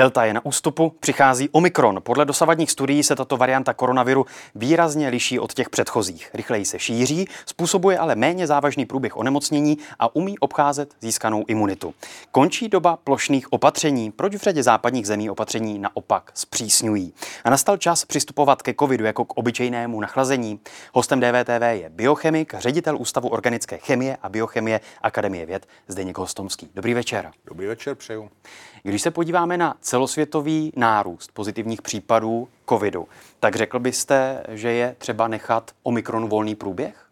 Delta je na ústupu, přichází Omikron. Podle dosavadních studií se tato varianta koronaviru výrazně liší od těch předchozích. Rychleji se šíří, způsobuje ale méně závažný průběh onemocnění a umí obcházet získanou imunitu. Končí doba plošných opatření. Proč v řadě západních zemí opatření naopak zpřísňují? A nastal čas přistupovat ke covidu jako k obyčejnému nachlazení. Hostem DVTV je biochemik, ředitel Ústavu organické chemie a biochemie Akademie věd Zdeněk Hostomský. Dobrý večer. Dobrý večer, přeju. Když se podíváme na celosvětový nárůst pozitivních případů covidu, tak řekl byste, že je třeba nechat Omikronu volný průběh?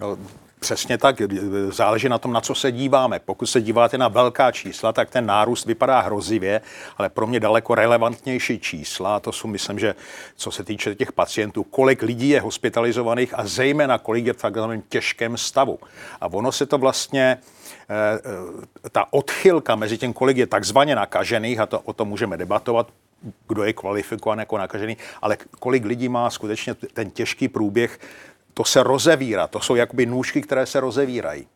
No, Přesně tak, záleží na tom, na co se díváme. Pokud se díváte na velká čísla, tak ten nárůst vypadá hrozivě, ale pro mě daleko relevantnější čísla, a to jsou, myslím, že co se týče těch pacientů, kolik lidí je hospitalizovaných a zejména kolik je v takzvaném těžkém stavu. A ono se to vlastně ta odchylka mezi tím, kolik je takzvaně nakažených, a to, o tom můžeme debatovat, kdo je kvalifikován jako nakažený, ale kolik lidí má skutečně ten těžký průběh, to se rozevírá. To jsou jakoby nůžky, které se rozevírají.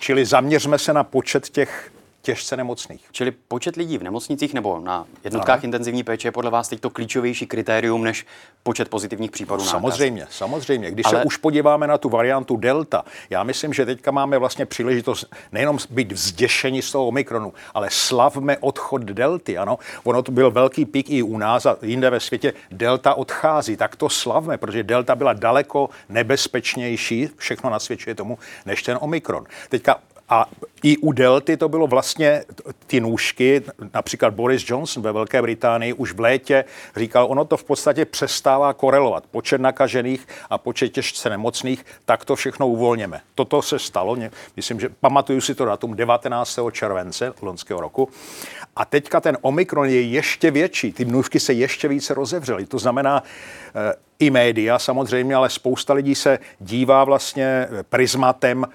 Čili zaměřme se na počet těch těžce nemocných. Čili počet lidí v nemocnicích nebo na jednotkách ano. intenzivní péče je podle vás teď to klíčovější kritérium než počet pozitivních případů Samozřejmě, nákaz. samozřejmě. Když Ale... se už podíváme na tu variantu Delta, já myslím, že teďka máme vlastně příležitost nejenom být vzděšeni z toho Omikronu, ale slavme odchod Delty. Ano, ono to byl velký pik i u nás a jinde ve světě. Delta odchází, tak to slavme, protože Delta byla daleko nebezpečnější, všechno nasvědčuje tomu, než ten Omikron. Teďka a i u Delty to bylo vlastně ty nůžky, například Boris Johnson ve Velké Británii už v létě říkal, ono to v podstatě přestává korelovat. Počet nakažených a počet těžce nemocných, tak to všechno uvolněme. Toto se stalo, myslím, že pamatuju si to datum 19. července loňského roku. A teďka ten Omikron je ještě větší, ty nůžky se ještě více rozevřely. To znamená, e, i média samozřejmě, ale spousta lidí se dívá vlastně prismatem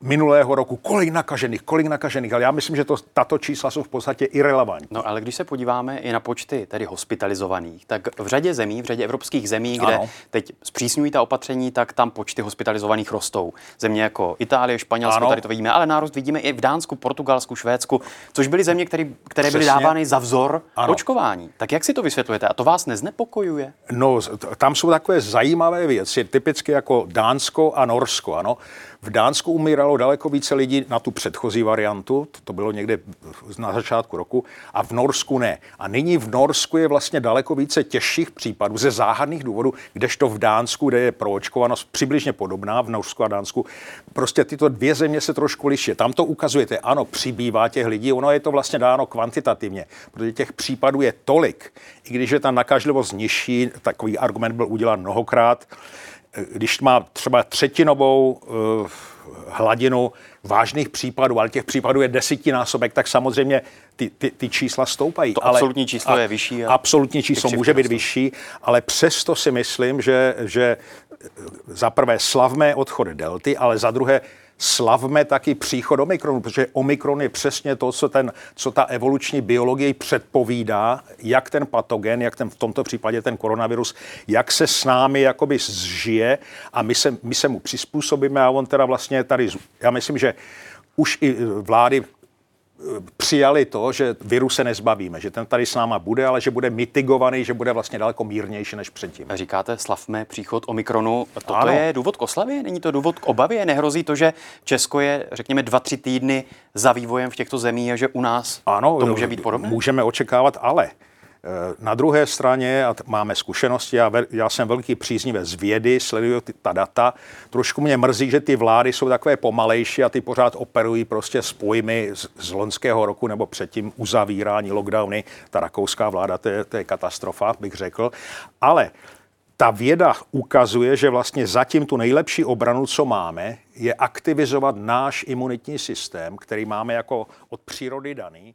minulého roku, kolik nakažených, kolik nakažených, ale já myslím, že to, tato čísla jsou v podstatě irrelevantní. No ale když se podíváme i na počty tedy hospitalizovaných, tak v řadě zemí, v řadě evropských zemí, kde ano. teď zpřísňují ta opatření, tak tam počty hospitalizovaných rostou. Země jako Itálie, Španělsko, ano. tady to vidíme, ale nárůst vidíme i v Dánsku, Portugalsku, Švédsku, což byly země, které, které byly dávány za vzor ano. očkování. Tak jak si to vysvětlujete? A to vás neznepokojuje? No, tam jsou takové zajímavé věci, typicky jako Dánsko a Norsko, ano. V Dánsku umíralo daleko více lidí na tu předchozí variantu, to bylo někde na začátku roku, a v Norsku ne. A nyní v Norsku je vlastně daleko více těžších případů ze záhadných důvodů, kdežto v Dánsku, kde je proočkovanost přibližně podobná, v Norsku a Dánsku, prostě tyto dvě země se trošku liší. Tam to ukazujete, ano, přibývá těch lidí, ono je to vlastně dáno kvantitativně, protože těch případů je tolik, i když je ta nakažlivost nižší, takový argument byl udělán mnohokrát, když má třeba třetinovou uh, hladinu vážných případů, ale těch případů je desetinásobek, tak samozřejmě ty, ty, ty čísla stoupají. To ale absolutní číslo a, je vyšší. A absolutní číslo může být vyšší, ale přesto si myslím, že, že za prvé slavme odchod delty, ale za druhé slavme taky příchod Omikronu, protože Omikron je přesně to, co, ten, co ta evoluční biologie předpovídá, jak ten patogen, jak ten v tomto případě ten koronavirus, jak se s námi jakoby zžije a my se, my se mu přizpůsobíme a on teda vlastně tady, já myslím, že už i vlády přijali to, že viru se nezbavíme, že ten tady s náma bude, ale že bude mitigovaný, že bude vlastně daleko mírnější než předtím. Říkáte, slavme příchod Omikronu. Toto ano. je důvod k oslavě? Není to důvod k obavě? Nehrozí to, že Česko je, řekněme, dva, tři týdny za vývojem v těchto zemích a že u nás ano, to může být podobné? Můžeme očekávat, ale na druhé straně, a máme zkušenosti, já, já jsem velký příznivec z vědy, sleduju ty, ta data, trošku mě mrzí, že ty vlády jsou takové pomalejší a ty pořád operují prostě s pojmy z, z loňského roku nebo předtím uzavírání, lockdowny. Ta rakouská vláda, to je, to je katastrofa, bych řekl. Ale ta věda ukazuje, že vlastně zatím tu nejlepší obranu, co máme, je aktivizovat náš imunitní systém, který máme jako od přírody daný.